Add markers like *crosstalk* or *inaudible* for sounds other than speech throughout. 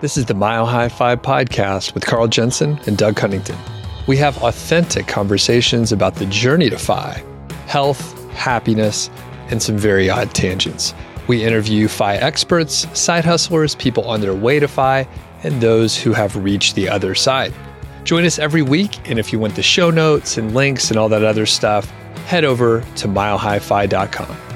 This is the Mile High FI podcast with Carl Jensen and Doug Cunnington. We have authentic conversations about the journey to FI, health, happiness, and some very odd tangents. We interview FI experts, side hustlers, people on their way to FI, and those who have reached the other side. Join us every week, and if you want the show notes and links and all that other stuff, head over to milehighfi.com.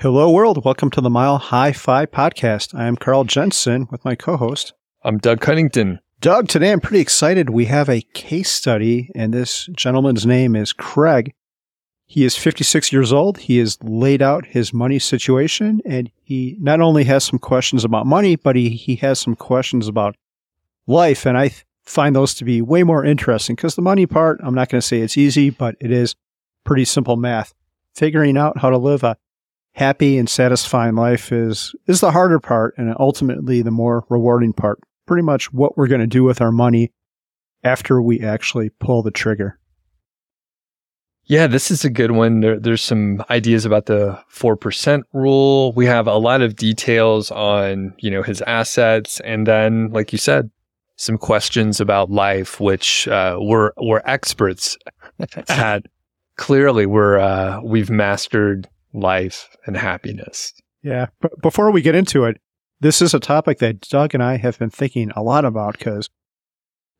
Hello, world. Welcome to the Mile High Fi podcast. I am Carl Jensen with my co host. I'm Doug Cunnington. Doug, today I'm pretty excited. We have a case study, and this gentleman's name is Craig. He is 56 years old. He has laid out his money situation, and he not only has some questions about money, but he, he has some questions about life. And I th- find those to be way more interesting because the money part, I'm not going to say it's easy, but it is pretty simple math. Figuring out how to live a happy and satisfying life is is the harder part and ultimately the more rewarding part. Pretty much what we're going to do with our money after we actually pull the trigger. Yeah, this is a good one. There, there's some ideas about the 4% rule. We have a lot of details on, you know, his assets. And then, like you said, some questions about life, which, uh, we're, we're experts *laughs* at. Clearly, we're, uh, we've mastered life and happiness. Yeah. But before we get into it, this is a topic that Doug and I have been thinking a lot about because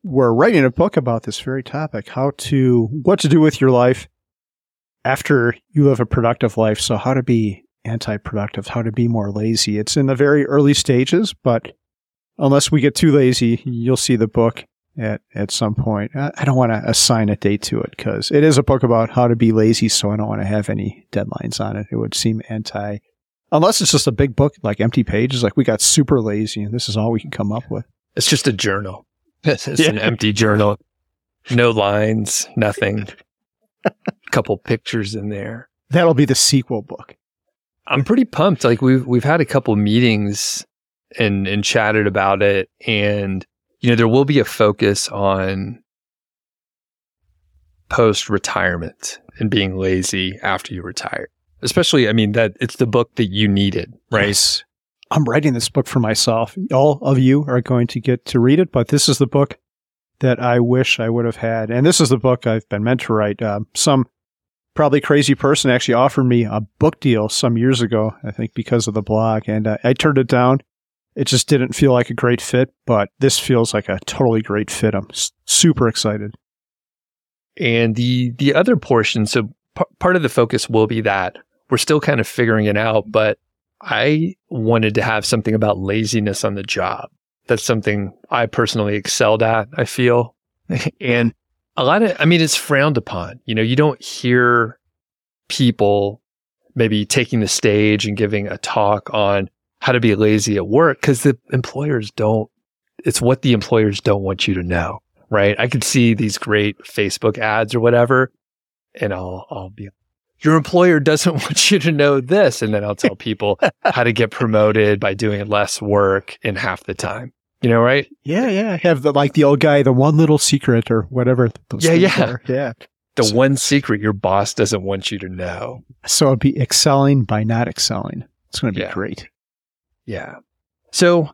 we're writing a book about this very topic how to, what to do with your life after you live a productive life. So, how to be anti productive, how to be more lazy. It's in the very early stages, but unless we get too lazy, you'll see the book at, at some point. I don't want to assign a date to it because it is a book about how to be lazy, so I don't want to have any deadlines on it. It would seem anti, unless it's just a big book like empty pages, like we got super lazy and this is all we can come up with. It's just a journal. *laughs* It's yeah. an empty journal. No lines, nothing. a *laughs* couple pictures in there. That'll be the sequel book. I'm pretty pumped. Like we've we've had a couple meetings and and chatted about it and you know, there will be a focus on post retirement and being lazy after you retire. Especially, I mean, that it's the book that you needed, right? Yes. I'm writing this book for myself. All of you are going to get to read it, but this is the book that I wish I would have had. And this is the book I've been meant to write. Uh, some probably crazy person actually offered me a book deal some years ago, I think because of the blog, and uh, I turned it down it just didn't feel like a great fit, but this feels like a totally great fit. I'm super excited. And the the other portion, so p- part of the focus will be that we're still kind of figuring it out, but I wanted to have something about laziness on the job. That's something I personally excelled at, I feel. *laughs* and a lot of, I mean, it's frowned upon. You know, you don't hear people maybe taking the stage and giving a talk on how to be lazy at work because the employers don't, it's what the employers don't want you to know, right? I could see these great Facebook ads or whatever, and I'll, I'll be, your employer doesn't *laughs* want you to know this. And then I'll tell people *laughs* how to get promoted by doing less work in half the time. You know, right? Yeah, yeah. I have the, like the old guy, the one little secret or whatever. yeah, yeah. Are. Yeah. The so, one secret your boss doesn't want you to know. So it'd be excelling by not excelling. It's going to be yeah. great. Yeah. So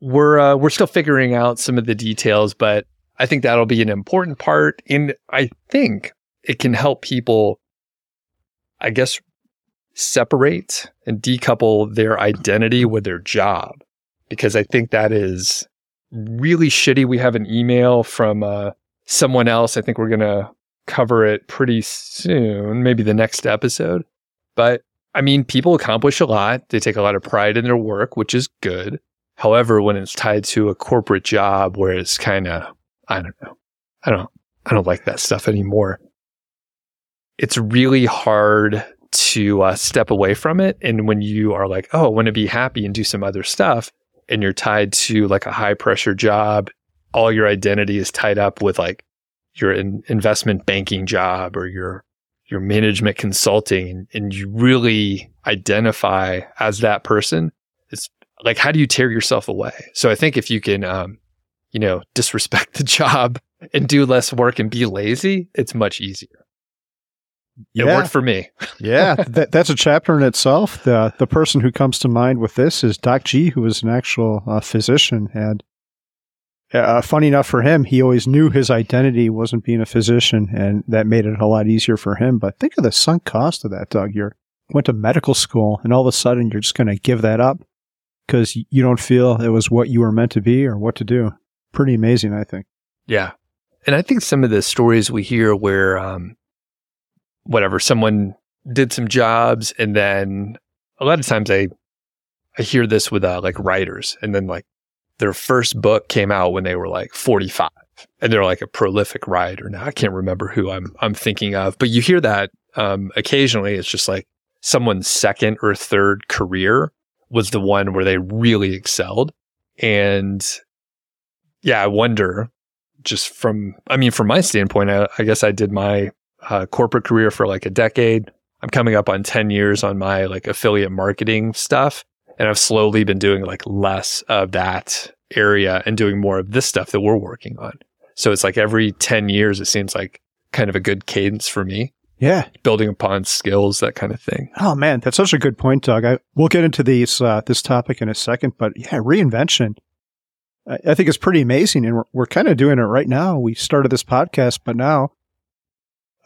we're uh, we're still figuring out some of the details, but I think that'll be an important part. And I think it can help people, I guess, separate and decouple their identity with their job, because I think that is really shitty. We have an email from uh, someone else. I think we're gonna cover it pretty soon, maybe the next episode. But I mean, people accomplish a lot. They take a lot of pride in their work, which is good. However, when it's tied to a corporate job where it's kind of, I don't know, I don't, I don't like that stuff anymore. It's really hard to uh, step away from it. And when you are like, oh, I want to be happy and do some other stuff, and you're tied to like a high pressure job, all your identity is tied up with like your in- investment banking job or your your management consulting and you really identify as that person, it's like, how do you tear yourself away? So I think if you can, um, you know, disrespect the *laughs* job and do less work and be lazy, it's much easier. It worked for me. yeah, *laughs* that, that's a chapter in itself. The the person who comes to mind with this is Doc G, who was an actual uh, physician. And uh, funny enough for him, he always knew his identity wasn't being a physician, and that made it a lot easier for him. But think of the sunk cost of that, Doug. You went to medical school, and all of a sudden you're just going to give that up because you don't feel it was what you were meant to be or what to do. Pretty amazing, I think. Yeah, and I think some of the stories we hear where, um, whatever, someone did some jobs, and then a lot of times I, I hear this with uh, like writers, and then like their first book came out when they were like 45 and they're like a prolific writer. Now I can't remember who I'm, I'm thinking of, but you hear that, um, occasionally it's just like someone's second or third career was the one where they really excelled. And yeah, I wonder just from, I mean, from my standpoint, I, I guess I did my uh, corporate career for like a decade. I'm coming up on 10 years on my like affiliate marketing stuff. And I've slowly been doing like less of that area and doing more of this stuff that we're working on. So it's like every 10 years, it seems like kind of a good cadence for me. Yeah. Building upon skills, that kind of thing. Oh man, that's such a good point, Doug. I, we'll get into these, uh, this topic in a second, but yeah, reinvention. I, I think it's pretty amazing. And we're, we're kind of doing it right now. We started this podcast, but now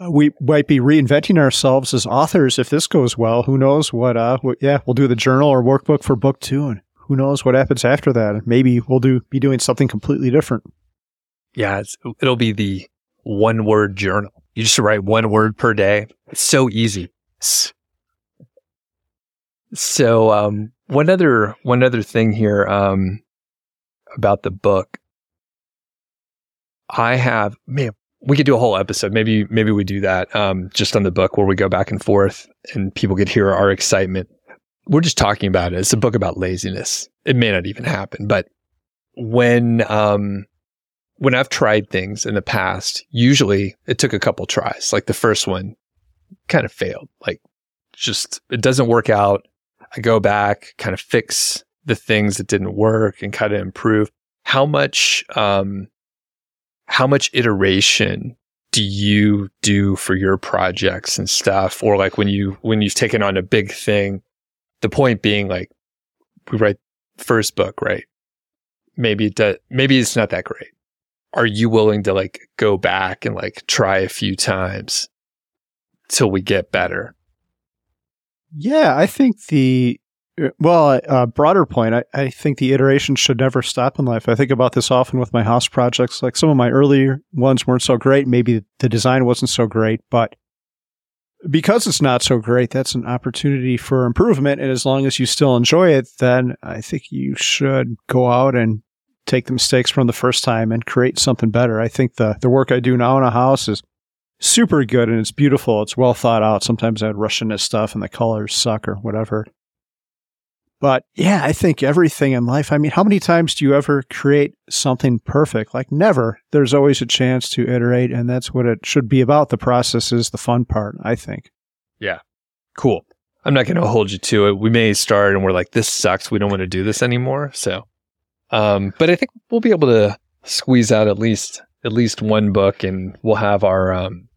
uh, we might be reinventing ourselves as authors if this goes well. Who knows what, uh, what, yeah, we'll do the journal or workbook for book two and who knows what happens after that. Maybe we'll do, be doing something completely different. Yeah. it'll be the one word journal. You just write one word per day. It's so easy. So, um, one other, one other thing here, um, about the book. I have, man, we could do a whole episode. Maybe maybe we do that um, just on the book where we go back and forth and people could hear our excitement. We're just talking about it. It's a book about laziness. It may not even happen, but when um, when I've tried things in the past, usually it took a couple tries. Like the first one kind of failed. Like just it doesn't work out. I go back, kind of fix the things that didn't work and kind of improve. How much um, how much iteration do you do for your projects and stuff? Or like when you when you've taken on a big thing the point being like we write first book right? Maybe it does, maybe it's not that great. Are you willing to like go back and like try a few times till we get better? Yeah i think the well, a uh, broader point, I, I think the iteration should never stop in life. I think about this often with my house projects. Like some of my earlier ones weren't so great. Maybe the design wasn't so great, but because it's not so great, that's an opportunity for improvement. And as long as you still enjoy it, then I think you should go out and take the mistakes from the first time and create something better. I think the, the work I do now in a house is super good and it's beautiful. It's well thought out. Sometimes I'd rush into stuff and the colors suck or whatever. But yeah, I think everything in life. I mean, how many times do you ever create something perfect? Like never. There's always a chance to iterate, and that's what it should be about. The process is the fun part, I think. Yeah. Cool. I'm not going to hold you to it. We may start and we're like, this sucks. We don't want to do this anymore. So, um, but I think we'll be able to squeeze out at least, at least one book and we'll have our, um,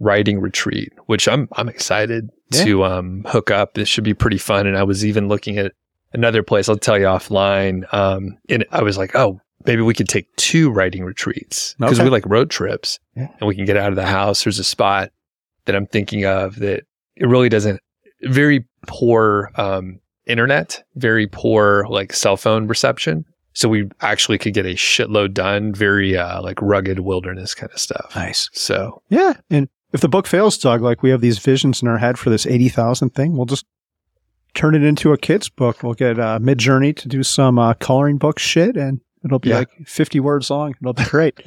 writing retreat, which I'm, I'm excited yeah. to um, hook up. This should be pretty fun. And I was even looking at another place. I'll tell you offline. Um, and I was like, oh, maybe we could take two writing retreats because okay. we like road trips yeah. and we can get out of the house. There's a spot that I'm thinking of that it really doesn't very poor um, internet, very poor like cell phone reception. So we actually could get a shitload done, very uh, like rugged wilderness kind of stuff. Nice. So yeah, and if the book fails, Doug, like we have these visions in our head for this 80,000 thing, we'll just turn it into a kid's book. We'll get uh, Midjourney to do some uh, coloring book shit and it'll be yeah. like 50 words long. It'll be great.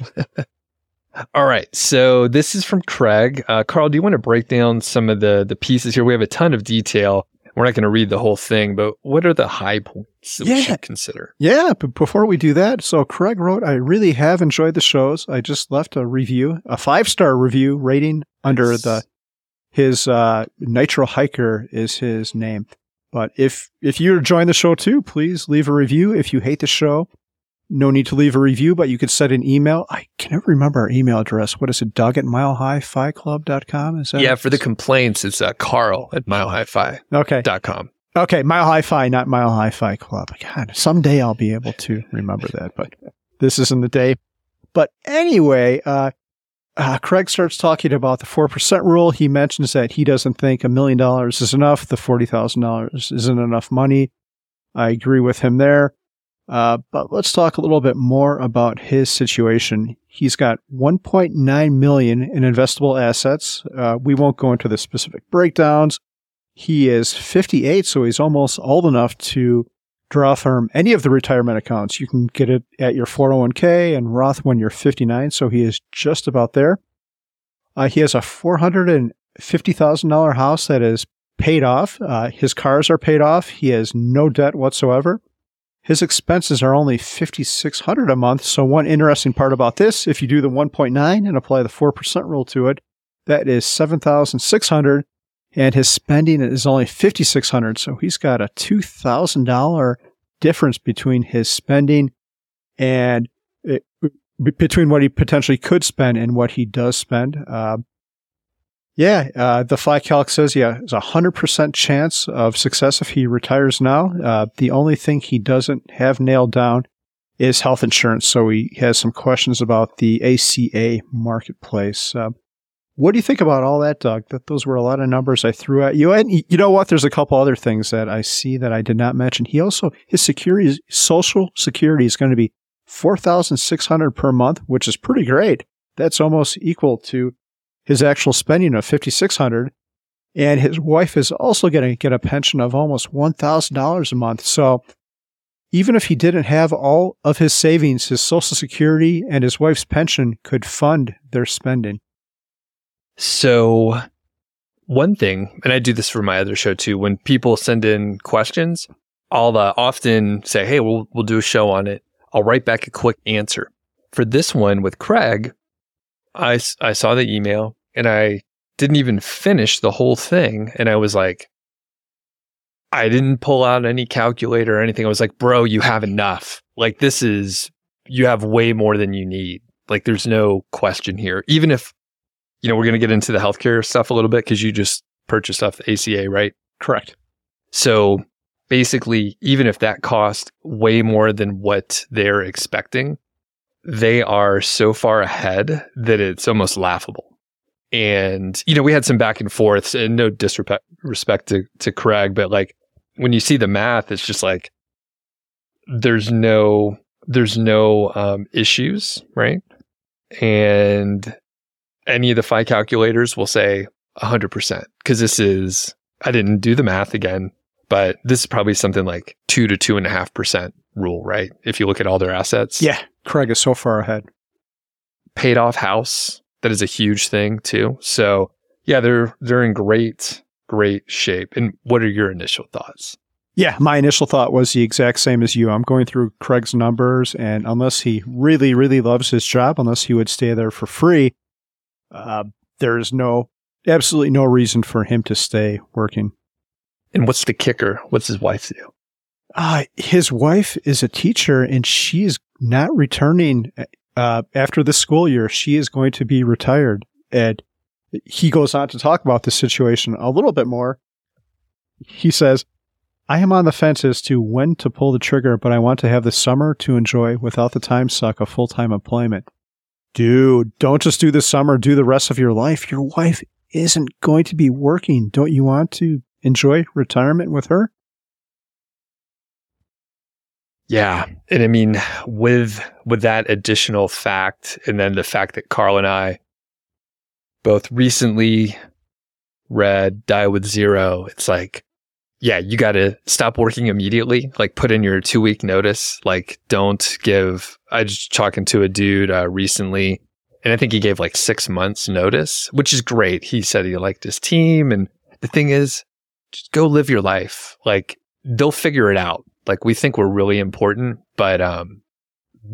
*laughs* All right. So this is from Craig. Uh, Carl, do you want to break down some of the, the pieces here? We have a ton of detail. We're not going to read the whole thing, but what are the high points that yeah. we should consider? Yeah, but before we do that, so Craig wrote, I really have enjoyed the shows. I just left a review, a five star review rating under the his uh, Nitro Hiker is his name. But if if you're join the show too, please leave a review. If you hate the show, no need to leave a review, but you could send an email. I can never remember our email address. What is it? Doug at milehighficlub.com? Is that Yeah, for the complaints, it's uh, Carl at milehighfi.com. Okay. Okay, Mile High Fi, not Mile High Fi Club. God, someday I'll be able to remember that, but this isn't the day. But anyway, uh, uh, Craig starts talking about the 4% rule. He mentions that he doesn't think a million dollars is enough. The $40,000 isn't enough money. I agree with him there. Uh, but let's talk a little bit more about his situation. He's got 1.9 million in investable assets. Uh, we won't go into the specific breakdowns. He is 58, so he's almost old enough to draw from any of the retirement accounts. You can get it at your 401k and Roth when you're 59, so he is just about there. Uh, he has a $450,000 house that is paid off. Uh, his cars are paid off. He has no debt whatsoever. His expenses are only 5600 a month. So one interesting part about this, if you do the 1.9 and apply the 4% rule to it, that is 7600 and his spending is only 5600 so he's got a $2000 difference between his spending and it, between what he potentially could spend and what he does spend. Uh, yeah uh, the FI calc says yeah there's a 100% chance of success if he retires now. Uh, the only thing he doesn't have nailed down is health insurance so he has some questions about the aca marketplace. Uh, what do you think about all that, Doug? That those were a lot of numbers I threw at you. And you know what? There's a couple other things that I see that I did not mention. He also his security, social security, is going to be four thousand six hundred per month, which is pretty great. That's almost equal to his actual spending of fifty six hundred. And his wife is also going to get a pension of almost one thousand dollars a month. So even if he didn't have all of his savings, his social security and his wife's pension could fund their spending. So, one thing, and I do this for my other show too, when people send in questions, I'll uh, often say, Hey, we'll, we'll do a show on it. I'll write back a quick answer. For this one with Craig, I, I saw the email and I didn't even finish the whole thing. And I was like, I didn't pull out any calculator or anything. I was like, bro, you have enough. Like, this is, you have way more than you need. Like, there's no question here. Even if you know, we're going to get into the healthcare stuff a little bit because you just purchased off the ACA, right? Correct. So basically, even if that cost way more than what they're expecting, they are so far ahead that it's almost laughable. And, you know, we had some back and forths and no disrespect to, to Craig, but like when you see the math, it's just like there's no, there's no um, issues, right? And any of the FI calculators will say 100% because this is, I didn't do the math again, but this is probably something like two to two and a half percent rule, right? If you look at all their assets. Yeah. Craig is so far ahead. Paid off house. That is a huge thing too. So yeah, they're, they're in great, great shape. And what are your initial thoughts? Yeah, my initial thought was the exact same as you. I'm going through Craig's numbers, and unless he really, really loves his job, unless he would stay there for free, uh, there is no absolutely no reason for him to stay working. And what's the kicker? What's his wife do? Uh, his wife is a teacher and she is not returning uh, after the school year. She is going to be retired. And he goes on to talk about the situation a little bit more. He says, I am on the fence as to when to pull the trigger, but I want to have the summer to enjoy without the time suck of full time employment. Dude, don't just do the summer, do the rest of your life. Your wife isn't going to be working. Don't you want to enjoy retirement with her? Yeah. And I mean, with with that additional fact and then the fact that Carl and I both recently read Die with Zero, it's like yeah, you got to stop working immediately. Like put in your two week notice. Like don't give, I just talking to a dude uh, recently and I think he gave like six months notice, which is great. He said he liked his team. And the thing is, just go live your life. Like they'll figure it out. Like we think we're really important, but, um,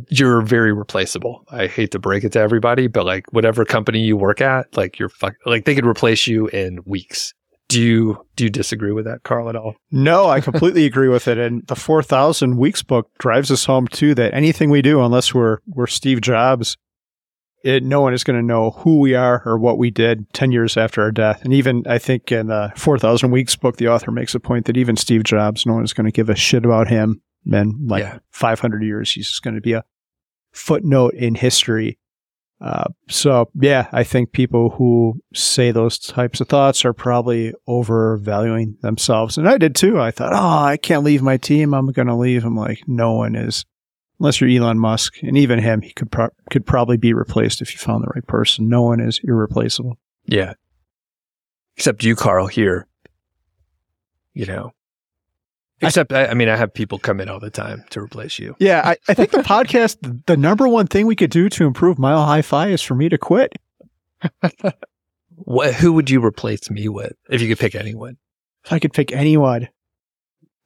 you're very replaceable. I hate to break it to everybody, but like whatever company you work at, like you're fuck, like they could replace you in weeks Do you do you disagree with that, Carl, at all? No, I completely *laughs* agree with it. And the 4000 weeks book drives us home too that anything we do, unless we're, we're Steve Jobs, it, no one is going to know who we are or what we did 10 years after our death. And even, I think in the 4000 weeks book, the author makes a point that even Steve Jobs, no one is going to give a shit about him. And like Yeah. 500 years, he's just going to be a footnote in history. Uh, so yeah, I think people who say those types of thoughts are probably overvaluing themselves. And I did too. I thought, oh, I can't leave my team. I'm going to leave. I'm like, no one is, unless you're Elon Musk, and even him, he could pro- could probably be replaced if you found the right person. No one is irreplaceable. Yeah. Except you, Carl, here. You know. Except, I, I mean, I have people come in all the time to replace you. Yeah, I, I think the podcast, *laughs* the number one thing we could do to improve Mile High Fi is for me to quit. What, who would you replace me with if you could pick anyone? If I could pick anyone,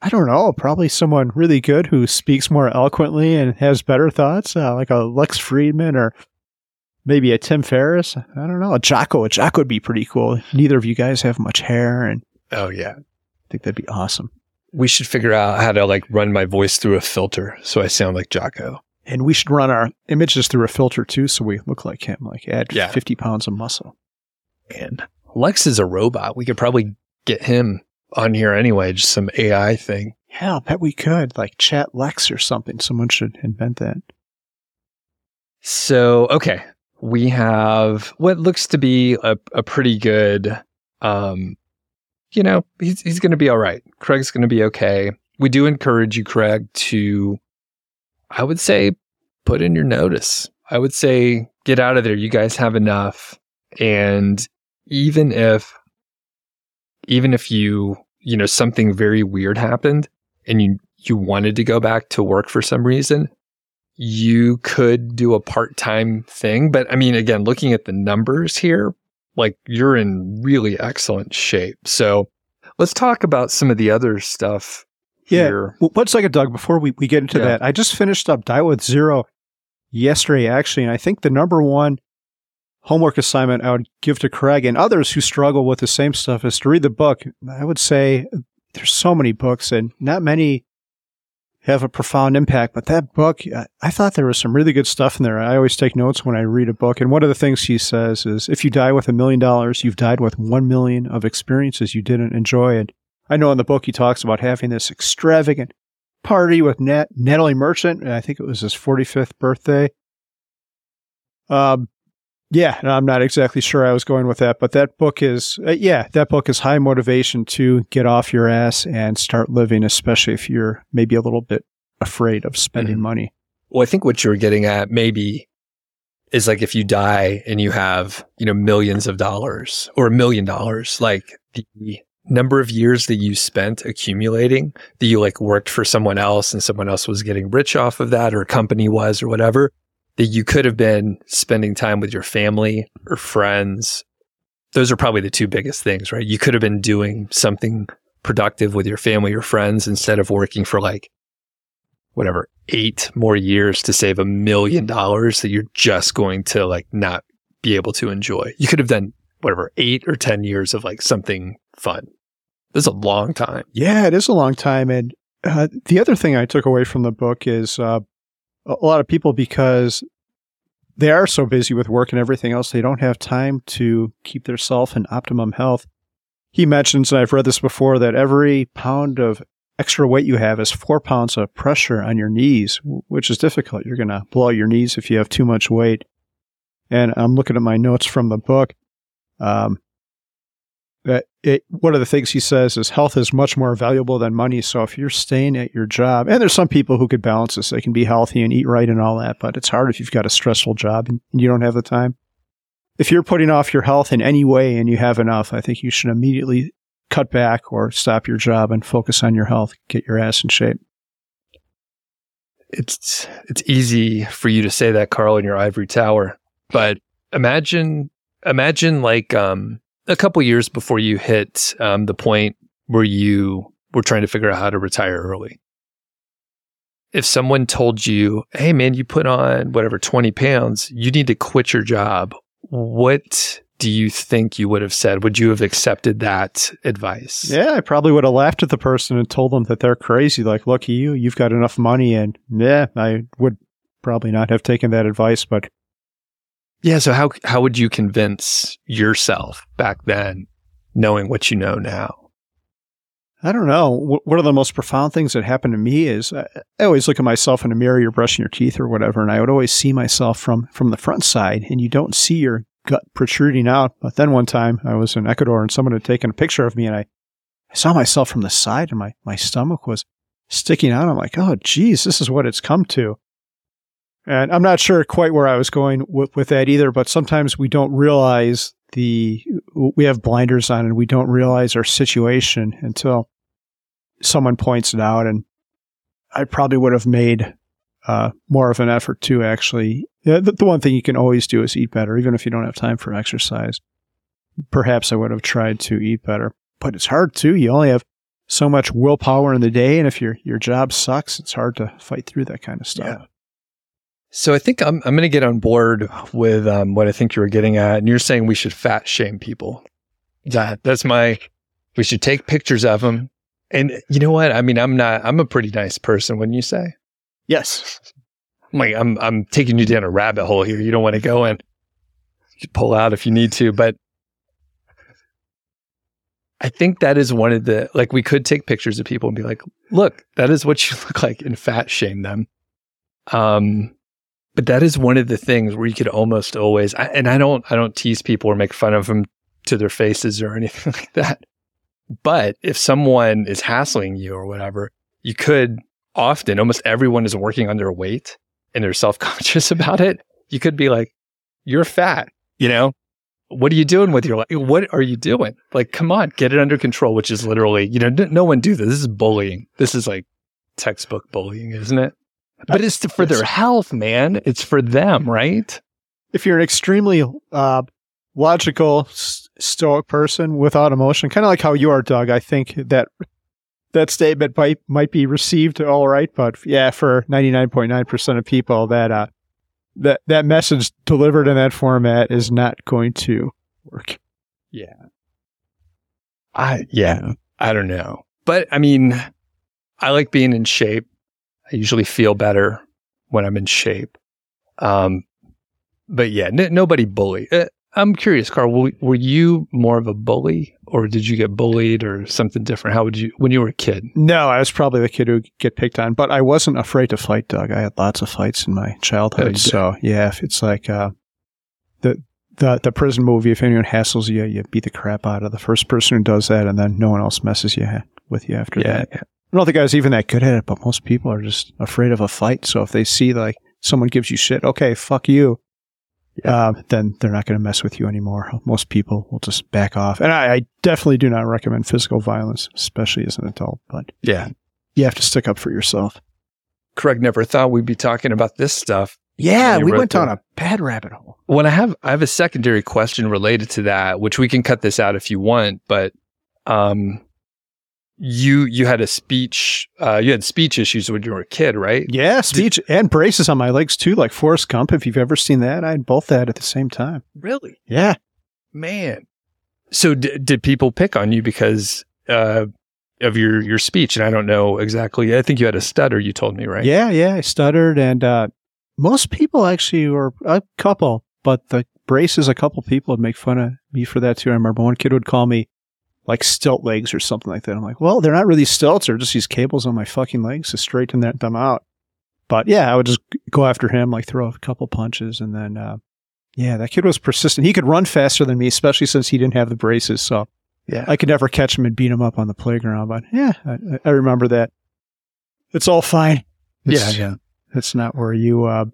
I don't know, probably someone really good who speaks more eloquently and has better thoughts, uh, like a Lex Fridman or maybe a Tim Ferriss. I don't know, a Jocko. A Jocko would be pretty cool. Neither of you guys have much hair, and Oh, yeah. I think that'd be awesome. We should figure out how to like run my voice through a filter so I sound like Jocko. And we should run our images through a filter too, so we look like him. Like add Yeah. fifty pounds of muscle. And Lex is a robot. We could probably get him on here anyway, just some AI thing. Yeah, I bet we could like chat Lex or something. Someone should invent that. So, okay. We have what looks to be a, a pretty good, um, you know, he's, he's going to be all right. Craig's going to be okay. We do encourage you, Craig, to, I would say, put in your notice. I would say, get out of there. You guys have enough. And even if, even if you, you know, something very weird happened and you, you wanted to go back to work for some reason, you could do a part-time thing but i mean again looking at the numbers here like you're in really excellent shape so let's talk about some of the other stuff Yeah. here Well, one second, Doug, before we, we get into Yeah. that, I just finished up Die with Zero yesterday, actually, and I think the number one homework assignment I would give to Craig and others who struggle with the same stuff is to read the book. I would say there's so many books and not many have a profound impact, but that book, I, thought there was some really good stuff in there. I always take notes when I read a book. And one of the things he says is if you die with a million dollars, you've died with one million of experiences you didn't enjoy. And I know in the book he talks about having this extravagant party with Nat, Natalie Merchant. and I think it was his 45th birthday. Um, yeah, and I'm not exactly sure I was going with that, but that book is, uh, yeah, that book is high motivation to get off your ass and start living, especially if you're maybe a little bit afraid of spending Mhm. money. well i think what you're getting at maybe is like if you die and you have you know millions of dollars or a million dollars like the number of years that you spent accumulating that you like worked for someone else and someone else was getting rich off of that or a company was or whatever that you could have been spending time with your family or friends those are probably the two biggest things right you could have been doing something productive with your family or friends instead of working for like whatever eight more years to save a million dollars that you're just going to like not be able to enjoy. You could have done whatever eight or 10 years of like something fun. This is a long time. Yeah, it is a long time. And uh, the other thing I took away from the book is uh, a lot of people, because they are so busy with work and everything else, they don't have time to keep their self in optimum health. He mentions, and I've read this before, that every pound of extra weight you have is four pounds of pressure on your knees, which is difficult. You're going to blow your knees if you have too much weight. And I'm looking at my notes from the book. Um, that it one of the things he says is health is much more valuable than money. So if you're staying at your job, and there's some people who could balance this, they can be healthy and eat right and all that, but it's hard if you've got a stressful job and you don't have the time. If you're putting off your health in any way and you have enough, I think you should immediately cut back or stop your job and focus on your health. Get your ass in shape. It's it's easy for you to say that, Carl, in your ivory tower. But imagine imagine like um a couple years before you hit um the point where you were trying to figure out how to retire early. If someone told you, hey man, you put on whatever 20 pounds, you need to quit your job. What do you think you would have said? Would you have accepted that advice? Yeah, I probably would have laughed at the person and told them that they're crazy. Like, lucky you, you've got enough money. And yeah, I would probably not have taken that advice, but Yeah. So how how would you convince yourself back then, knowing what you know now? I don't know. One of the most profound things that happened to me is I I always look at myself in the mirror. You're brushing your teeth or whatever, and I would always see myself from from the front side, and you don't see your gut protruding out. But then one time I was in Ecuador, and someone had taken a picture of me, and I, I saw myself from the side, and my my stomach was sticking out. I'm like, oh, geez, this is what it's come to. And I'm not sure quite where I was going with, with that either, but sometimes we don't realize the, we have blinders on and we don't realize our situation until someone points it out. And I probably would have made uh, more of an effort to actually, the, the one thing you can always do is eat better, even if you don't have time for exercise. Perhaps I would have tried to eat better, but it's hard too. You only have so much willpower in the day. And if your, your job sucks, it's hard to fight through that kind of stuff. Yeah. So I think I'm I'm going to get on board with um, what I think you were getting at, and you're saying we should fat shame people. That that's my. We should take pictures of them, and you know what? I mean, I'm not. I'm a pretty nice person, wouldn't you say? Yes. I'm like I'm I'm taking you down a rabbit hole here. You don't want to go in. You pull out if you need to, but I think that is one of the like we could take pictures of people and be like, look, that is what you *laughs* look like, and fat shame them. Um, but that is one of the things where you could almost always, I, and I don't I don't tease people or make fun of them to their faces or *laughs* anything like that. But if someone is hassling you or whatever, you could often almost everyone is working on their weight and they're self conscious *laughs* about it. You could be like, "You're fat," you know. What are you doing with your life? What are you doing? Like, come on, get it under control. Which is literally, you know, no one do this. This is bullying. This is like textbook bullying, isn't it? But it's to, for their health, man. It's for them, right? If you're an extremely uh, logical, stoic person without emotion, kind of like how you are, Doug, I think that that statement might might be received all right. But yeah, for 99.9% of people, that uh, that that message delivered in that format is not going to work. Yeah. I yeah, I don't know. But I mean, I like being in shape. I usually feel better when I'm in shape. Um but yeah, n- nobody bully. Uh, I'm curious, Carl, were, were you more of a bully or did you get bullied or something different? How would you when you were a kid? No, I was probably the kid who get picked on, but I wasn't afraid to fight, Doug. I had lots of fights in my childhood. so yeah, if it's like uh, the the the prison movie, if anyone hassles you, you beat the crap out of the first person who does that, and then no one else messes you with you after Yeah, that. I don't think I was even that good at it, but most people are just afraid of a fight. So if they see like someone gives you shit, okay, fuck you. Uh, then they're not going to mess with you anymore. Most people will just back off. And I, I definitely do not recommend physical violence, especially as an adult. But Yeah. you have to stick up for yourself. Craig never thought we'd be talking about this stuff. Yeah, we went down that. a bad rabbit hole. When I have I have a secondary question related to that, which we can cut this out if you want, but um you you had a speech uh you had speech issues when you were a kid, right? Yeah, speech and braces on my legs too, like Forrest Gump. If you've ever seen that, I had both that at the same time. Really? Yeah. Man. So d- did people pick on you because uh of your your speech and I don't know exactly. I think you had a stutter you told me, right? Yeah, yeah. I stuttered, and uh, most people actually were a couple, but the braces, a couple people would make fun of me for that too. I remember one kid would call me like stilt legs or something like that. I'm like, well, they're not really stilts; they're just these cables on my fucking legs to straighten that, them out. But yeah, I would just go after him, like throw a couple punches, and then uh, yeah, that kid was persistent. He could run faster than me, especially since he didn't have the braces. So Yeah. I could never catch him and beat him up on the playground. But yeah, I, I remember that. It's all fine. It's, yeah. That's not where you uh,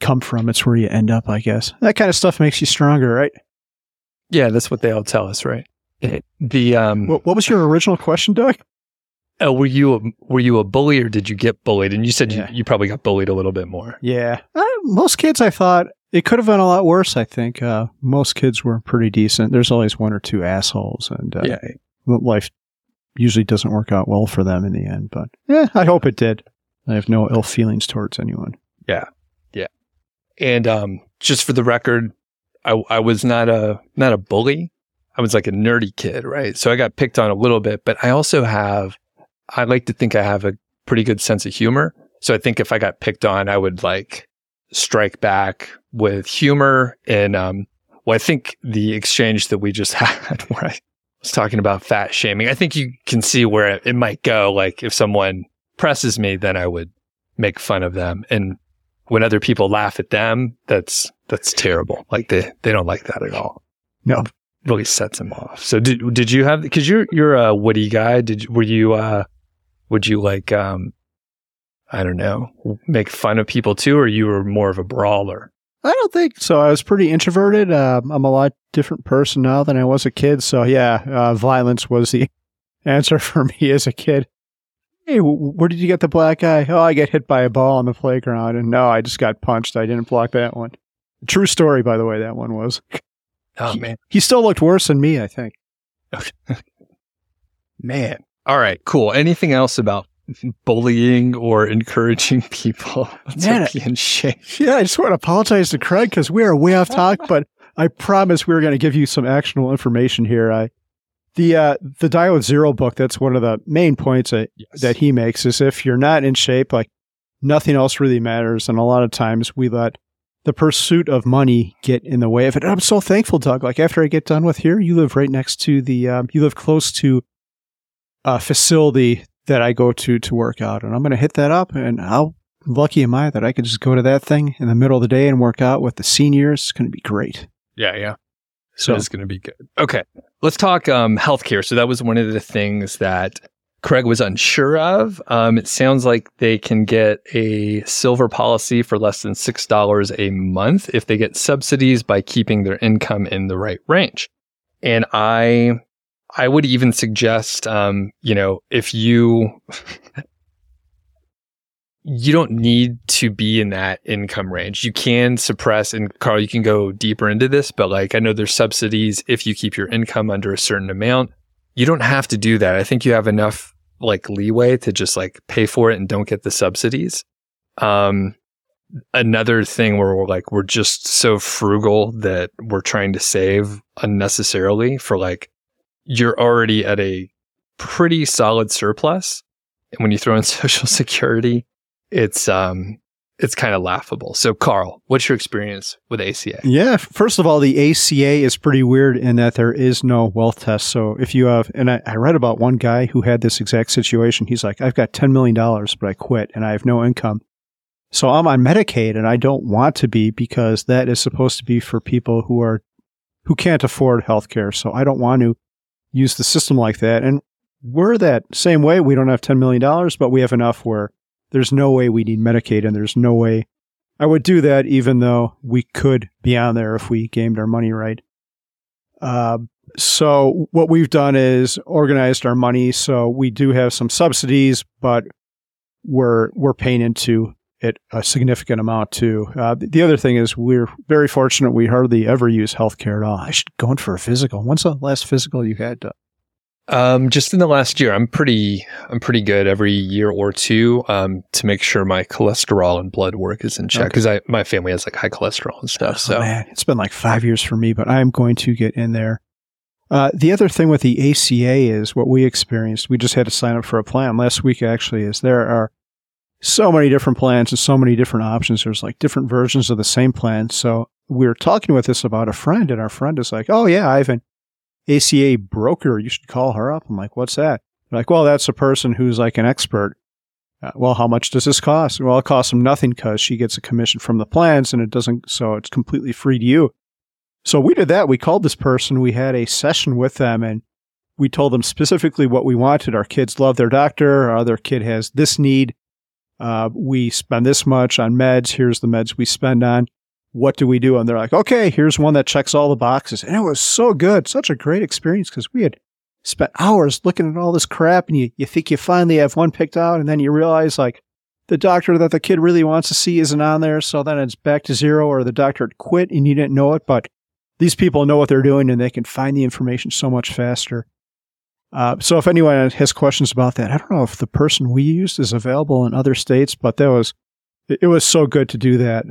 come from. It's where you end up, I guess. That kind of stuff makes you stronger, right? Yeah, that's what they all tell us, right? The um What, what was your original question, Doug? oh, were you a, were you a bully or did you get bullied? And you said Yeah. you, you probably got bullied a little bit more. Yeah. Uh, most kids, I thought it could have been a lot worse. I think uh, most kids were pretty decent. There's always one or two assholes, and uh, life usually doesn't work out well for them in the end. But yeah, I hope it did. I have no ill feelings towards anyone. Yeah, yeah. And um, just for the record, I, I was not a not a bully. I was like a nerdy kid, right? So I got picked on a little bit, but I also have I like to think I have a pretty good sense of humor. So I think if I got picked on, I would like strike back with humor. And um, well, I think the exchange that we just *laughs* had where I was talking about fat shaming, I think you can see where it, it might go. Like if someone presses me, then I would make fun of them. And when other people laugh at them, that's that's terrible. Like they they don't like that at all. No, really sets him off. So did did you have because you're you're a witty guy? Did were you uh would you like um I don't know make fun of people too, or you were more of a brawler? I don't think so. I was pretty introverted. Uh, I'm a lot different person now than I was a kid. So yeah, uh, violence was the *laughs* answer for me as a kid. Hey, where did you get the black eye? Oh, I get hit by a ball on the playground, and no, I just got punched. I didn't block that one. True story, by the way. That one was. *laughs* Oh man, he still looked worse than me. I think. *laughs* man. All right, cool. Anything else about bullying or encouraging people *laughs* Man, to be in shape? Yeah, I just want to apologize to Craig because we are way off *laughs* topic, but I promise we are going to give you some actionable information here. I the uh, the Die with Zero book. That's one of the main points that Yes. that he makes is if you're not in shape, like nothing else really matters. And a lot of times we let the pursuit of money get in the way of it. And I'm so thankful, Doug. Like after I get done with here, you live right next to the, um, you live close to a facility that I go to to work out. And I'm going to hit that up. And how lucky am I that I could just go to that thing in the middle of the day and work out with the seniors? It's going to be great. yeah, yeah. So it's going to be good. Okay. Let's talk um, healthcare. So that was one of the things that Craig was unsure of. Um, it sounds like they can get a silver policy for less than $6 a month if they get subsidies by keeping their income in the right range. And I, I would even suggest, um, you know, if you, *laughs* you don't need to be in that income range. You can suppress, and Carl, you can go deeper into this, but like I know there's subsidies if you keep your income under a certain amount. You don't have to do that. I think you have enough like leeway to just like pay for it and don't get the subsidies. Um, another thing where we're like, we're just so frugal that we're trying to save unnecessarily for like, you're already at a pretty solid surplus. And when you throw in *laughs* social security, it's um it's kind of laughable. So Carl, what's your experience with ACA? Yeah, first of all, the ACA is pretty weird in that there is no wealth test. So if you have, and I, I read about one guy who had this exact situation. He's like, I've got $10 million, but I quit and I have no income. So I'm on Medicaid and I don't want to be because that is supposed to be for people who are, who can't afford health care. So I don't want to use the system like that. And we're that same way. We don't have $10 million, but we have enough where there's no way we need Medicaid and there's no way I would do that even though we could be on there if we gamed our money right. Uh, so what we've done is organized our money so we do have some subsidies, but we're we're paying into it a significant amount too. Uh, the other thing is we're very fortunate we hardly ever use healthcare at all. I should go in for a physical. When's the last physical you had? Uh, Um, just in the last year, I'm pretty, I'm pretty good every year or two, um, to make sure my cholesterol and blood work is in check because I, my family has like high cholesterol and stuff. So Oh, man, it's been like five years for me, but I am going to get in there. Uh, the other thing with the ACA is what we experienced. We just had to sign up for a plan last week. Actually, is there are so many different plans and so many different options. There's like different versions of the same plan. So we were talking with this about a friend, and our friend is like, "Oh yeah, I have an ACA broker. You should call her up." I'm like, "What's that?" They're like, "Well, that's a person who's like an expert." Uh, well, how much does this cost? Well, it costs them nothing because she gets a commission from the plans, and it doesn't. So it's completely free to you. So we did that. We called this person. We had a session with them, and we told them specifically what we wanted. Our kids love their doctor. Our other kid has this need. Uh, we spend this much on meds. Here's the meds we spend on. What do we do? And they're like, okay, here's one that checks all the boxes. And it was so good. Such a great experience because we had spent hours looking at all this crap and you, you think you finally have one picked out and then you realize like the doctor that the kid really wants to see isn't on there. So then it's back to zero or the doctor had quit and you didn't know it. But these people know what they're doing and they can find the information so much faster. Uh, so if anyone has questions about that, I don't know if the person we used is available in other states, but that was, it it was so good to do that.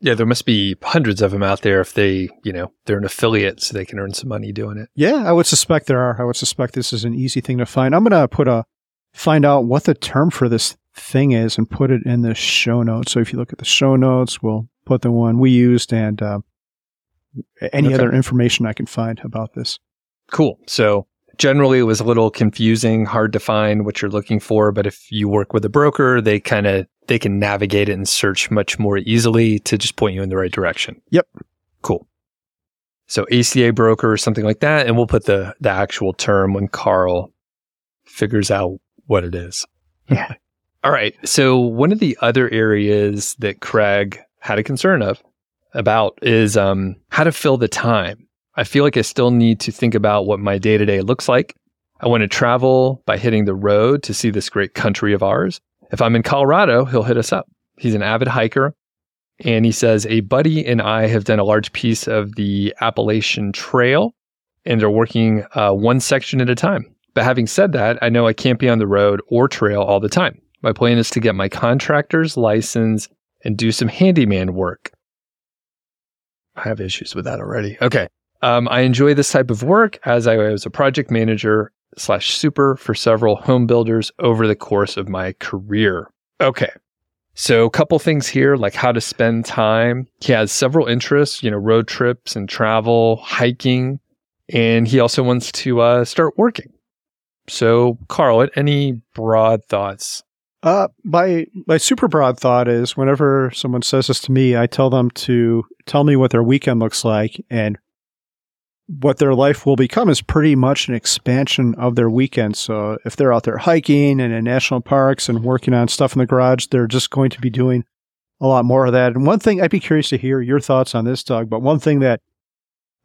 Yeah, there must be hundreds of them out there if they, you know, they're an affiliate so they can earn some money doing it. Yeah, I would suspect there are. I would suspect this is an easy thing to find. I'm going to put a find out what the term for this thing is and put it in the show notes. So if you look at the show notes, we'll put the one we used and uh, any Okay. other information I can find about this. Cool. So generally it was a little confusing, hard to find what you're looking for, but if you work with a broker, they kind of they can navigate it and search much more easily to just point you in the right direction. Yep. Cool. So ACA broker or something like that, and we'll put the the actual term when Carl figures out what it is. Yeah. *laughs* All right. So one of the other areas that Craig had a concern of about is um, how to fill the time. I feel like I still need to think about what my day to day looks like. I want to travel by hitting the road to see this great country of ours. If I'm in Colorado, he'll hit us up. He's an avid hiker. And he says, A buddy and I have done a large piece of the Appalachian Trail and are working uh, one section at a time. But having said that, I know I can't be on the road or trail all the time. My plan is to get my contractor's license and do some handyman work. I have issues with that already. Okay. Um, I enjoy this type of work as I was a project manager slash super for several home builders over the course of my career. Okay. So a couple things here, like how to spend time. He has several interests, you know, road trips and travel, hiking, and he also wants to uh, start working. So, Carl, any broad thoughts? Uh, my my super broad thought is whenever someone says this to me, I tell them to tell me what their weekend looks like and what their life will become is pretty much an expansion of their weekend. So if they're out there hiking and in national parks and working on stuff in the garage, they're just going to be doing a lot more of that. And one thing I'd be curious to hear your thoughts on this, Doug, but one thing that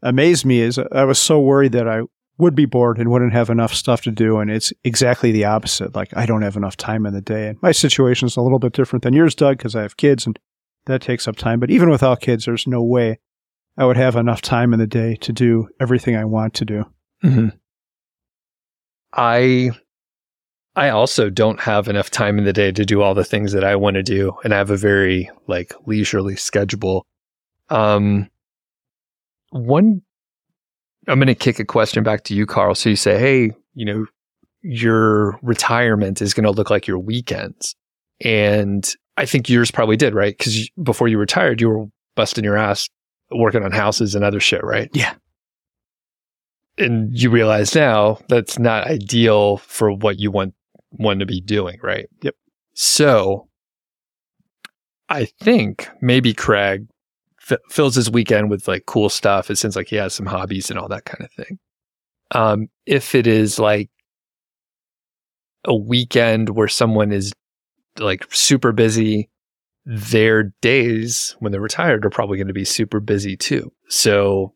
amazed me is I was so worried that I would be bored and wouldn't have enough stuff to do. And it's exactly the opposite. Like I don't have enough time in the day. And my situation is a little bit different than yours, Doug, because I have kids and that takes up time. But even without kids, there's no way I would have enough time in the day to do everything I want to do. Mm-hmm. I I also don't have enough time in the day to do all the things that I want to do, and I have a very like leisurely schedule. Um, one, I'm going to kick a question back to you, Carl. So you say, hey, you know, your retirement is going to look like your weekends, and I think yours probably did, right? Because before you retired, you were busting your ass working on houses and other shit, right? Yeah. And you realize now that's not ideal for what you want one to be doing, right? Yep. So I think maybe Craig f- fills his weekend with like cool stuff. It seems like he has some hobbies and all that kind of thing. Um, if it is like a weekend where someone is like super busy, their days when they're retired are probably going to be super busy too. So,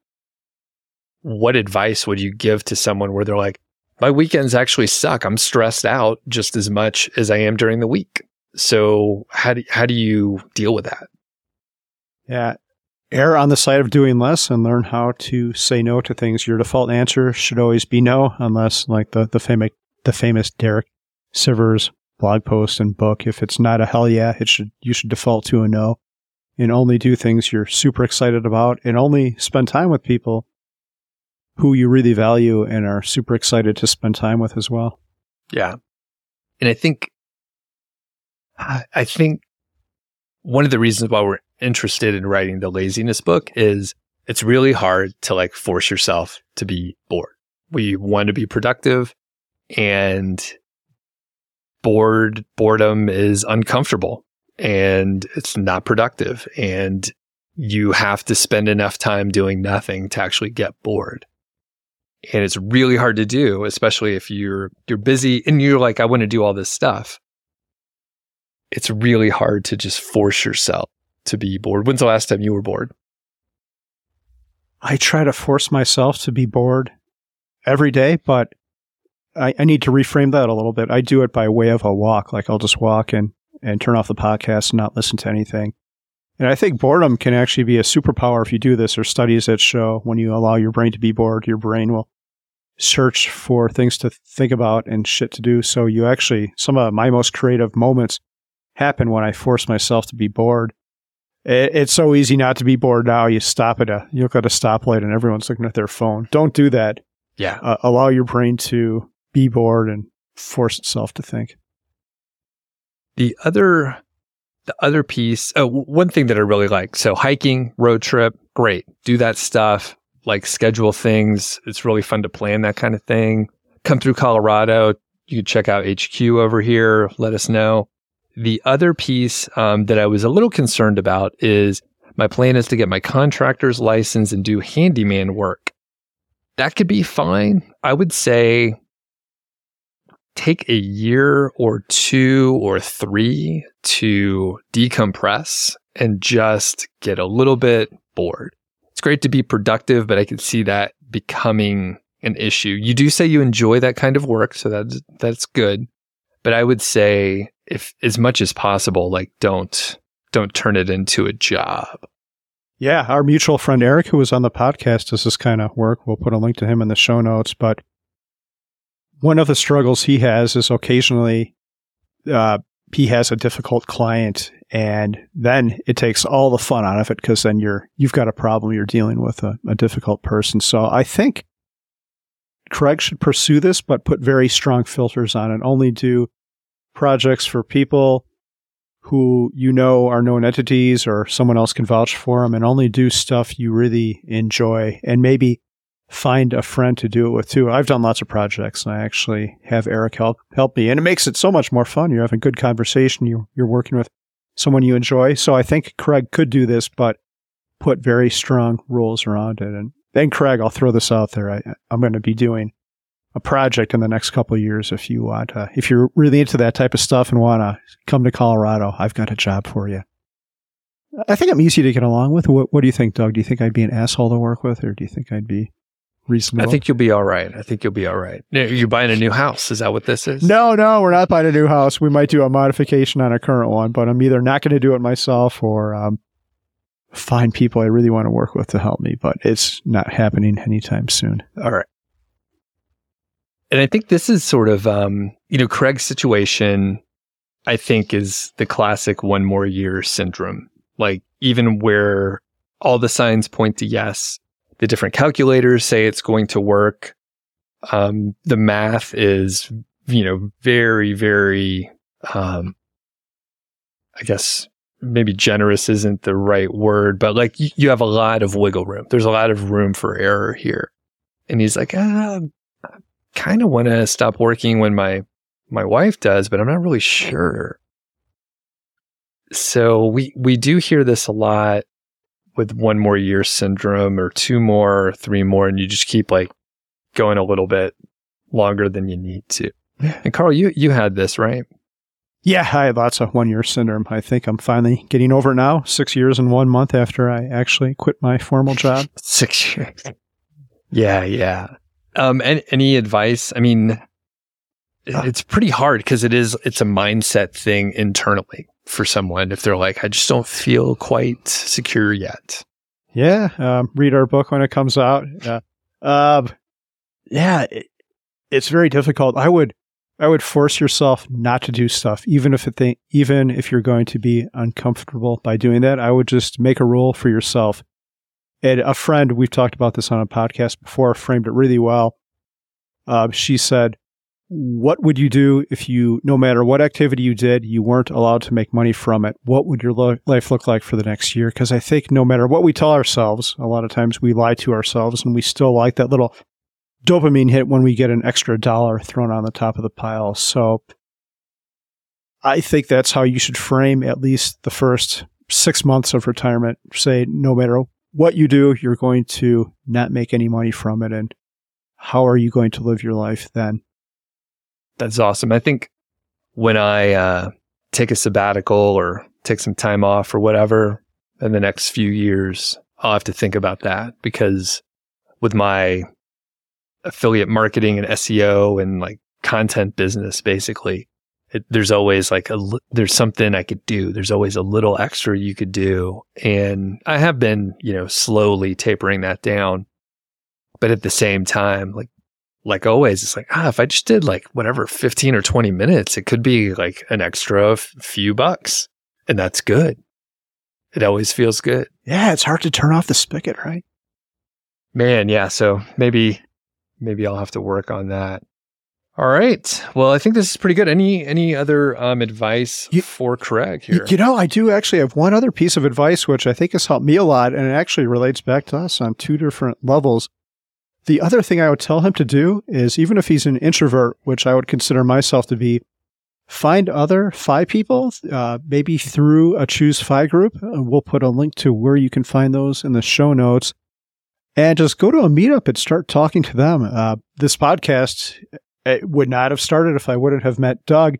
what advice would you give to someone where they're like, my weekends actually suck. I'm stressed out just as much as I am during the week. So, how do, how do you deal with that? Yeah. Err on the side of doing less and learn how to say no to things. Your default answer should always be no, unless like the, the famous the famous Derek Sivers blog post and book. If it's not a hell yeah, it should you should default to a no. And only do things you're super excited about and only spend time with people who you really value and are super excited to spend time with as well. Yeah. And I think, I think one of the reasons why we're interested in writing the laziness book is it's really hard to like force yourself to be bored. We want to be productive and bored, boredom is uncomfortable and it's not productive. And you have to spend enough time doing nothing to actually get bored. And it's really hard to do, especially if you're you're busy and you're like, I want to do all this stuff. It's really hard to just force yourself to be bored. When's the last time you were bored? I try to force myself to be bored every day, but I, I need to reframe that a little bit. I do it by way of a walk. Like I'll just walk and, and turn off the podcast and not listen to anything. And I think boredom can actually be a superpower if you do this. There's studies that show when you allow your brain to be bored, your brain will search for things to think about and shit to do. So you actually, some of my most creative moments happen when I force myself to be bored. It, it's so easy not to be bored now. You stop at a you look at a stoplight and everyone's looking at their phone. Don't do that. Yeah. Uh, allow your brain to be bored and force itself to think. The other the other piece, oh, one thing that I really like. So hiking, road trip, great. Do that stuff. Like schedule things. It's really fun to plan that kind of thing. Come through Colorado. You could check out HQ over here. Let us know. The other piece um, that I was a little concerned about is my plan is to get my contractor's license and do handyman work. That could be fine. I would say take a year or two or three to decompress and just get a little bit bored. It's great to be productive, but I can see that becoming an issue. You do say you enjoy that kind of work, so that's that's good. But I would say if as much as possible, like don't don't turn it into a job. Yeah, our mutual friend Arik, who was on the podcast, does this kind of work. We'll put a link to him in the show notes. But one of the struggles he has is occasionally uh, he has a difficult client, and then it takes all the fun out of it because then you're you've got a problem you're dealing with a, a difficult person. So I think Craig should pursue this, but put very strong filters on it. Only do projects for people who you know are known entities or someone else can vouch for them and only do stuff you really enjoy and maybe find a friend to do it with too. I've done lots of projects and I actually have Arik help help me and it makes it so much more fun. You're having good conversation. You you're working with someone you enjoy. So I think Craig could do this, but put very strong rules around it. And then Craig, I'll throw this out there. I, I'm going to be doing a project in the next couple years if you want to, if you're really into that type of stuff and want to come to Colorado, I've got a job for you. I think I'm easy to get along with. What, what do you think, Doug? Do you think I'd be an asshole to work with, or do you think I'd be reasonable? I think you'll be all right. I think you'll be all right. You're buying a new house. Is that what this is? No, no, we're not buying a new house. We might do a modification on a current one, but I'm either not going to do it myself or um, find people I really want to work with to help me. But it's not happening anytime soon. All right. And I think this is sort of, um, you know, Craig's situation, I think, is the classic one more year syndrome. Like, even where all the signs point to yes, the different calculators say it's going to work. Um, the math is, you know, very, very, um, I guess maybe generous isn't the right word, but like you, you have a lot of wiggle room. There's a lot of room for error here. And he's like, ah, kind of want to stop working when my my wife does, but I'm not really sure. So we we do hear this a lot with one more year syndrome or two more, or three more, and you just keep like going a little bit longer than you need to. And Carl, you you had this, right? Yeah, I had lots of one year syndrome. I think I'm finally getting over it now. Six years and one month after I actually quit my formal job. *laughs* Six years. Yeah, yeah. Um, any, any advice? I mean, it's pretty hard because it is, it's a mindset thing internally for someone. If they're like, I just don't feel quite secure yet. Yeah. Um, read our book when it comes out. Uh, um, yeah, it, it's very difficult. I would, I would force yourself not to do stuff, even if it th- even if you're going to be uncomfortable by doing that. I would just make a rule for yourself and a friend, we've talked about this on a podcast before, framed it really well. Uh, she said, What would you do if you, no matter what activity you did, you weren't allowed to make money from it? What would your lo- life look like for the next year? Because I think no matter what we tell ourselves, a lot of times we lie to ourselves and we still like that little dopamine hit when we get an extra dollar thrown on the top of the pile. So I think that's how you should frame at least the first six months of retirement. Say, no matter what you do, you're going to not make any money from it. And how are you going to live your life then? That's awesome. I think when I uh, take a sabbatical or take some time off or whatever in the next few years, I'll have to think about that because with my affiliate marketing and SEO and like content business, basically, it, there's always like a there's something I could do. There's always a little extra you could do, and I have been you know slowly tapering that down. But at the same time, like like always, it's like ah, if I just did like whatever 15 or 20 minutes, it could be like an extra f- few bucks, and that's good. it always feels good. Yeah, it's hard to turn off the spigot, right? Man, yeah. So maybe, maybe I'll have to work on that. All right. Well, I think this is pretty good. Any any other um, advice You- for Craig here? You know, I do actually have one other piece of advice which I think has helped me a lot, and it actually relates back to us on two different levels. The other thing I would tell him to do is, even if he's an introvert, which I would consider myself to be, find other FI people, uh, maybe through a ChooseFI group. Uh, We'll put a link to where you can find those in the show notes. And just go to a meetup and start talking to them. Uh, this podcast it would not have started if I wouldn't have met Doug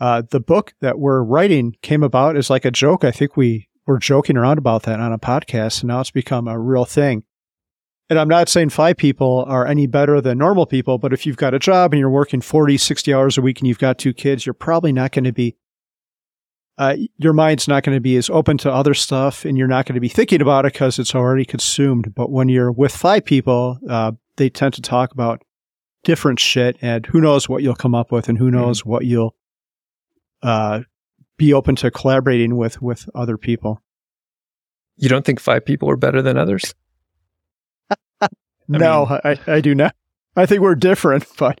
uh, the book that we're writing came about as like a joke. I think we were joking around about that on a podcast, and now it's become a real thing. And I'm not saying FI people are any better than normal people, but if you've got a job and you're working 40, 60 hours a week and you've got two kids, you're probably not going to be, uh, your mind's not going to be as open to other stuff and you're not going to be thinking about it because it's already consumed. But when you're with FI people, uh, they tend to talk about different shit and who knows what you'll come up with and who knows what you'll uh, be open to collaborating with with other people. you don't think five people are better than others? No, I, I do not. I think we're different, *laughs* but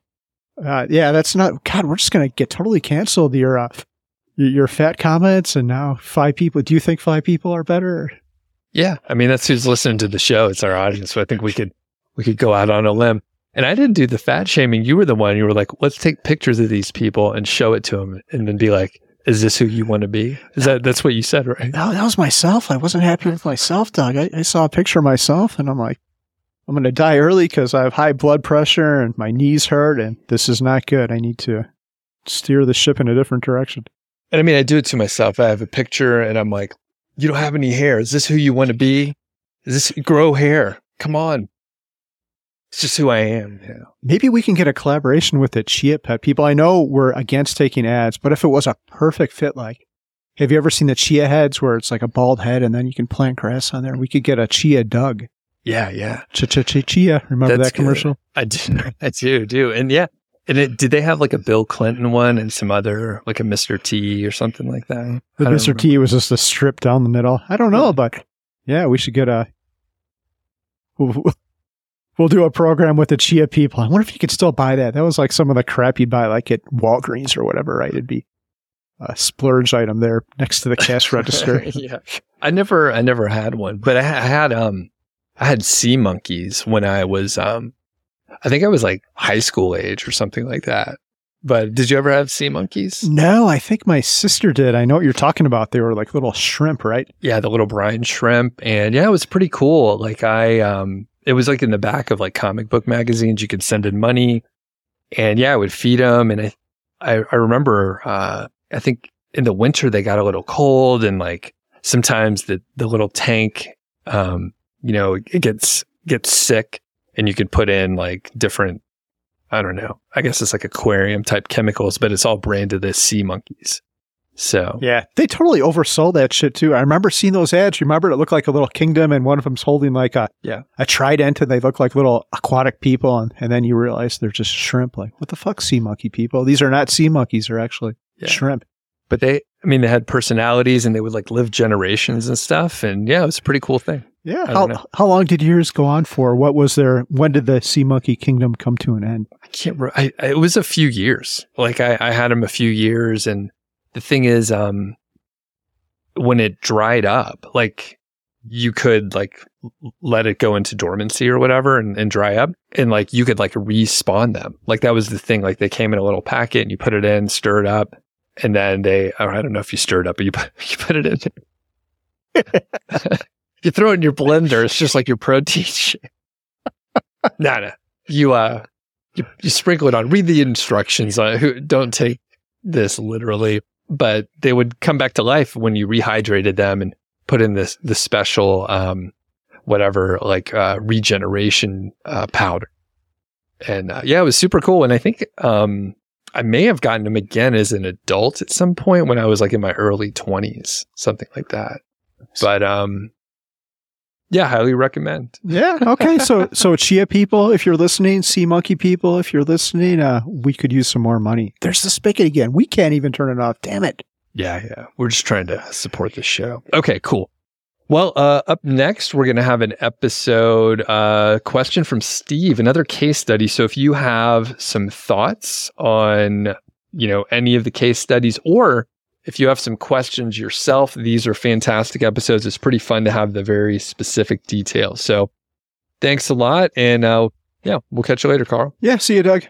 uh, yeah, that's not. God, we're just gonna get totally canceled. Your uh, your, your fat comments, and now five people. Do you think five people are better? Yeah, I mean that's who's listening to the show. It's our audience, so I think we could we could go out on a limb. And I didn't do the fat shaming. You were the one. You were like, let's take pictures of these people and show it to them, and then be like, "Is this who you want to be?" Is that that's what you said, right? No, that was myself. I wasn't happy with myself, Doug. I, I saw a picture of myself, and I'm like, I'm gonna die early because I have high blood pressure and my knees hurt, and this is not good. I need to steer the ship in a different direction. And I mean, I do it to myself. I have a picture, and I'm like, "You don't have any hair. Is this who you want to be? Is this grow hair? Come on." It's just who I am. Yeah. Maybe we can get a collaboration with the Chia Pet people. I know we're against taking ads, but if it was a perfect fit, like, have you ever seen the Chia heads where it's like a bald head and then you can plant grass on there? We could get a Chia Doug. Yeah, yeah. Ch ch ch Chia. Remember That's that commercial? I do. *laughs* I do, do. And yeah. And it, did they have like a Bill Clinton one and some other, like a Mr. T or something like that? The Mr. T was just a strip down the middle. I don't know, but yeah, we should get a. We'll, we'll do a program with the Chia people. I wonder if you could still buy that. That was like some of the crap you'd buy, like at Walgreens or whatever, right? It'd be a splurge item there next to the cash *laughs* register. yeah. I never, I never had one, but I, I had, um, I had sea monkeys when I was, um, I think I was like high school age or something like that. But did you ever have sea monkeys? No, I think my sister did. I know what you're talking about. They were like little shrimp, right? Yeah, the little brine shrimp. And yeah, it was pretty cool. Like I, um, it was like in the back of like comic book magazines. You could send in money and yeah, I would feed them. And I, I, I remember, uh, I think in the winter they got a little cold and like sometimes the, the little tank, um, you know, it gets, gets sick and you could put in like different, I don't know, I guess it's like aquarium type chemicals, but it's all branded as sea monkeys. So Yeah. They totally oversold that shit too. I remember seeing those ads. You remember it looked like a little kingdom and one of them's holding like a, Yeah. a trident and they look like little aquatic people. And, and then you realize they're just shrimp. Like, what the fuck, sea monkey people? These are not sea monkeys. They're actually Yeah. shrimp. but they i mean they had personalities and they would like live generations and stuff and yeah it was a pretty cool thing Yeah. How, how long did yours go on for? What was their, when did the sea monkey kingdom come to an end? i can't re- I, I- it was a few years like I, I had them a few years and the thing is um when it dried up like you could like let it go into dormancy or whatever and, and dry up and like you could like respawn them like that was the thing like they came in a little packet and you put it in stir it up and then they i don't know if you stir it up but you put, *laughs* you put it in *laughs* *laughs* you throw it in your blender it's just like your protein *laughs* shake. No no you uh you, you sprinkle it on. Read the instructions uh, who don't take this literally but they would come back to life when you rehydrated them and put in this the special um whatever like uh regeneration uh powder. And uh, yeah it was super cool and i think um i may have gotten them again as an adult at some point when i was like in my early 20s something like that. But um yeah highly recommend Yeah. Okay. So, *laughs* so Chia people, if you're listening, Sea Monkey people, if you're listening, uh, we could use some more money. There's the spigot again. We can't even turn it off. Damn it. Yeah, yeah. We're just trying to support the show. Okay, cool. Well, uh, up next, we're going to have an episode uh, question from Steve, another case study. So if you have some thoughts on, you know, any of the case studies, or if you have some questions yourself, these are fantastic episodes. It's pretty fun to have the very specific details. So thanks a lot. And uh, yeah, we'll catch you later, Carl. Yeah, see you, Doug.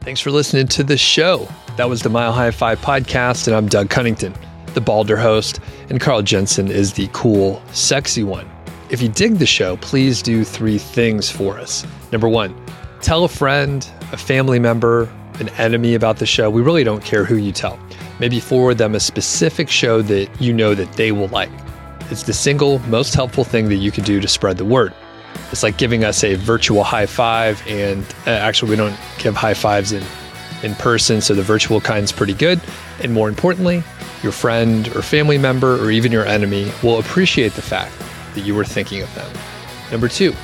Thanks for listening to the show. That was the Mile High FI podcast, and I'm Doug Cunnington, the Balder host, and Carl Jensen is the cool, sexy one. If you dig the show, please do three things for us. Number one, tell a friend, a family member, an enemy about the show. We really don't care who you tell. Maybe forward them a specific show that you know that they will like. It's the single most helpful thing that you can do to spread the word. It's like giving us a virtual high five, and uh, actually, we don't give high fives in in person, so the virtual kind's pretty good. And more importantly, your friend or family member or even your enemy will appreciate the fact that you were thinking of them. Number two,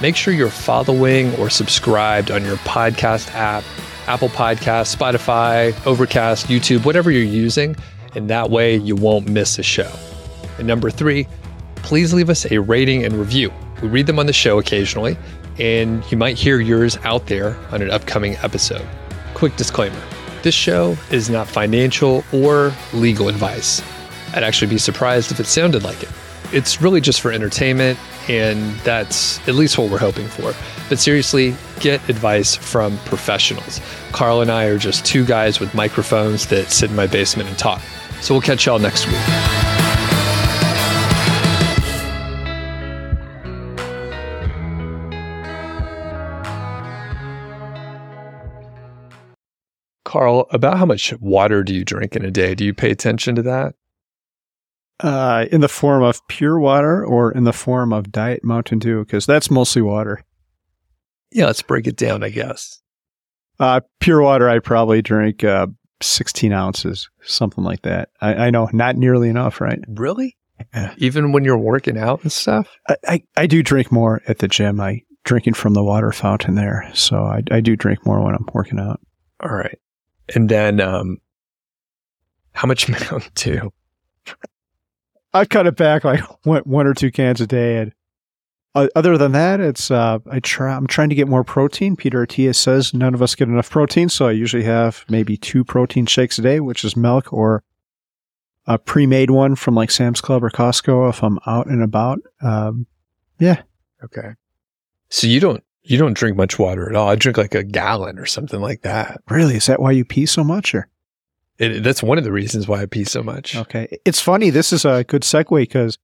make sure you're following or subscribed on your podcast app, Apple Podcast, Spotify, Overcast, YouTube, whatever you're using, and that way you won't miss a show. And number three, please leave us a rating and review. We read them on the show occasionally, and you might hear yours out there on an upcoming episode. Quick disclaimer this show is not financial or legal advice. I'd actually be surprised if it sounded like it. It's really just for entertainment, and that's at least what we're hoping for. But seriously, get advice from professionals. Carl and I are just two guys with microphones that sit in my basement and talk. So we'll catch y'all next week. Carl, about how much water do you drink in a day? Do you pay attention to that? Uh, in the form of pure water or in the form of Diet Mountain Dew? Because that's mostly water. Yeah, let's break it down, I guess. Uh, pure water, I probably drink uh, 16 ounces, something like that. I, I know, not nearly enough, right? Really? Yeah. Even when you're working out and stuff? I, I, I do drink more at the gym. I drinking from the water fountain there, so I, I do drink more when I'm working out. All right. And then, um, how much *laughs* Mountain Dew? I cut it back like *laughs* one, one or two cans a day, and uh, other than that, it's uh, I try. I'm trying to get more protein. Peter Attia says none of us get enough protein, so I usually have maybe two protein shakes a day, which is milk or a pre-made one from like Sam's Club or Costco if I'm out and about. Um, yeah. Okay. So you don't you don't drink much water at all. I drink like a gallon or something like that. Really, is that why you pee so much? Or It, that's one of the reasons why I pee so much. okay, it's funny. This is a good segue because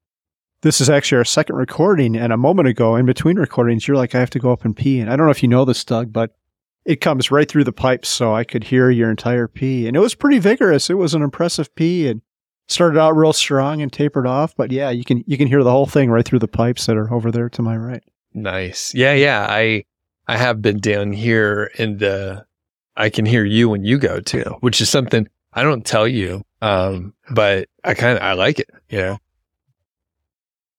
this is actually our second recording, and a moment ago, in between recordings, you're like, I have to go up and pee, and I don't know if you know this, Doug, but it comes right through the pipes, so I could hear your entire pee, and it was pretty vigorous. It was an impressive pee, and started out real strong and tapered off, but yeah, you can you can hear the whole thing right through the pipes that are over there to my right. Nice. Yeah, yeah. I I have been down here in the I can hear you when you go too, which is something I don't tell you. Um, but I kind of I like it, you know.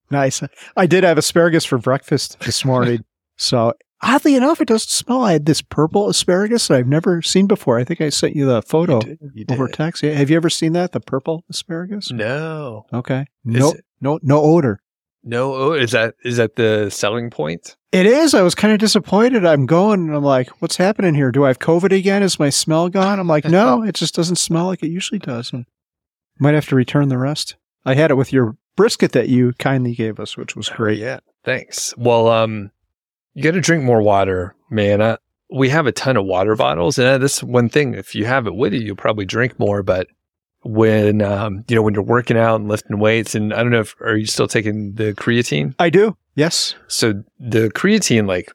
Nice. I did have asparagus for breakfast this morning. *laughs* so oddly enough, it doesn't smell. I had this purple asparagus that I've never seen before. I think I sent you the photo You did. You over did. text. Yeah. Have you ever seen that? The purple asparagus? No. Okay. No, it- no, no odor. No, oh, is that is that the selling point? It is. I was kind of disappointed. I'm going and I'm like, what's happening here? Do I have COVID again? Is my smell gone? I'm like, *laughs* no, it just doesn't smell like it usually does. And might have to return the rest. I had it with your brisket that you kindly gave us, which was great. Yeah. Thanks. Well, um, you got to drink more water, man. I, we have a ton of water bottles, and that's one thing. If you have it with you, you'll probably drink more. But when um, you know when you're working out and lifting weights, and I don't know if are you still taking the creatine? I do. Yes. So the creatine like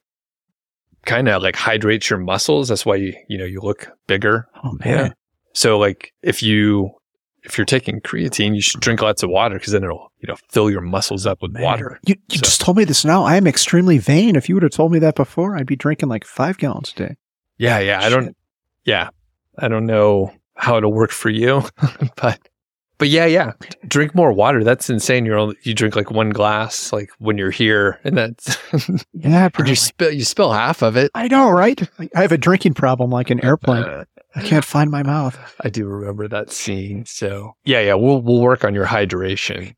kind of like hydrates your muscles. That's why you you know you look bigger. Oh man. So like if you if you're taking creatine, you should drink lots of water because then it'll you know fill your muscles up with Man. water. You, you So- just told me this now. I am extremely vain. If you would have told me that before, I'd be drinking like five gallons a day. Yeah, yeah. I don't. Yeah, I don't know how it'll work for you, *laughs* but but yeah, yeah. Drink more water. That's insane. You're only, you drink like one glass like when you're here, and that's *laughs* Yeah, but you spill you spill half of it. I know, right? I have a drinking problem like an airplane. Uh, I can't find my mouth. I do remember that scene. So yeah, yeah, we'll we'll work on your hydration.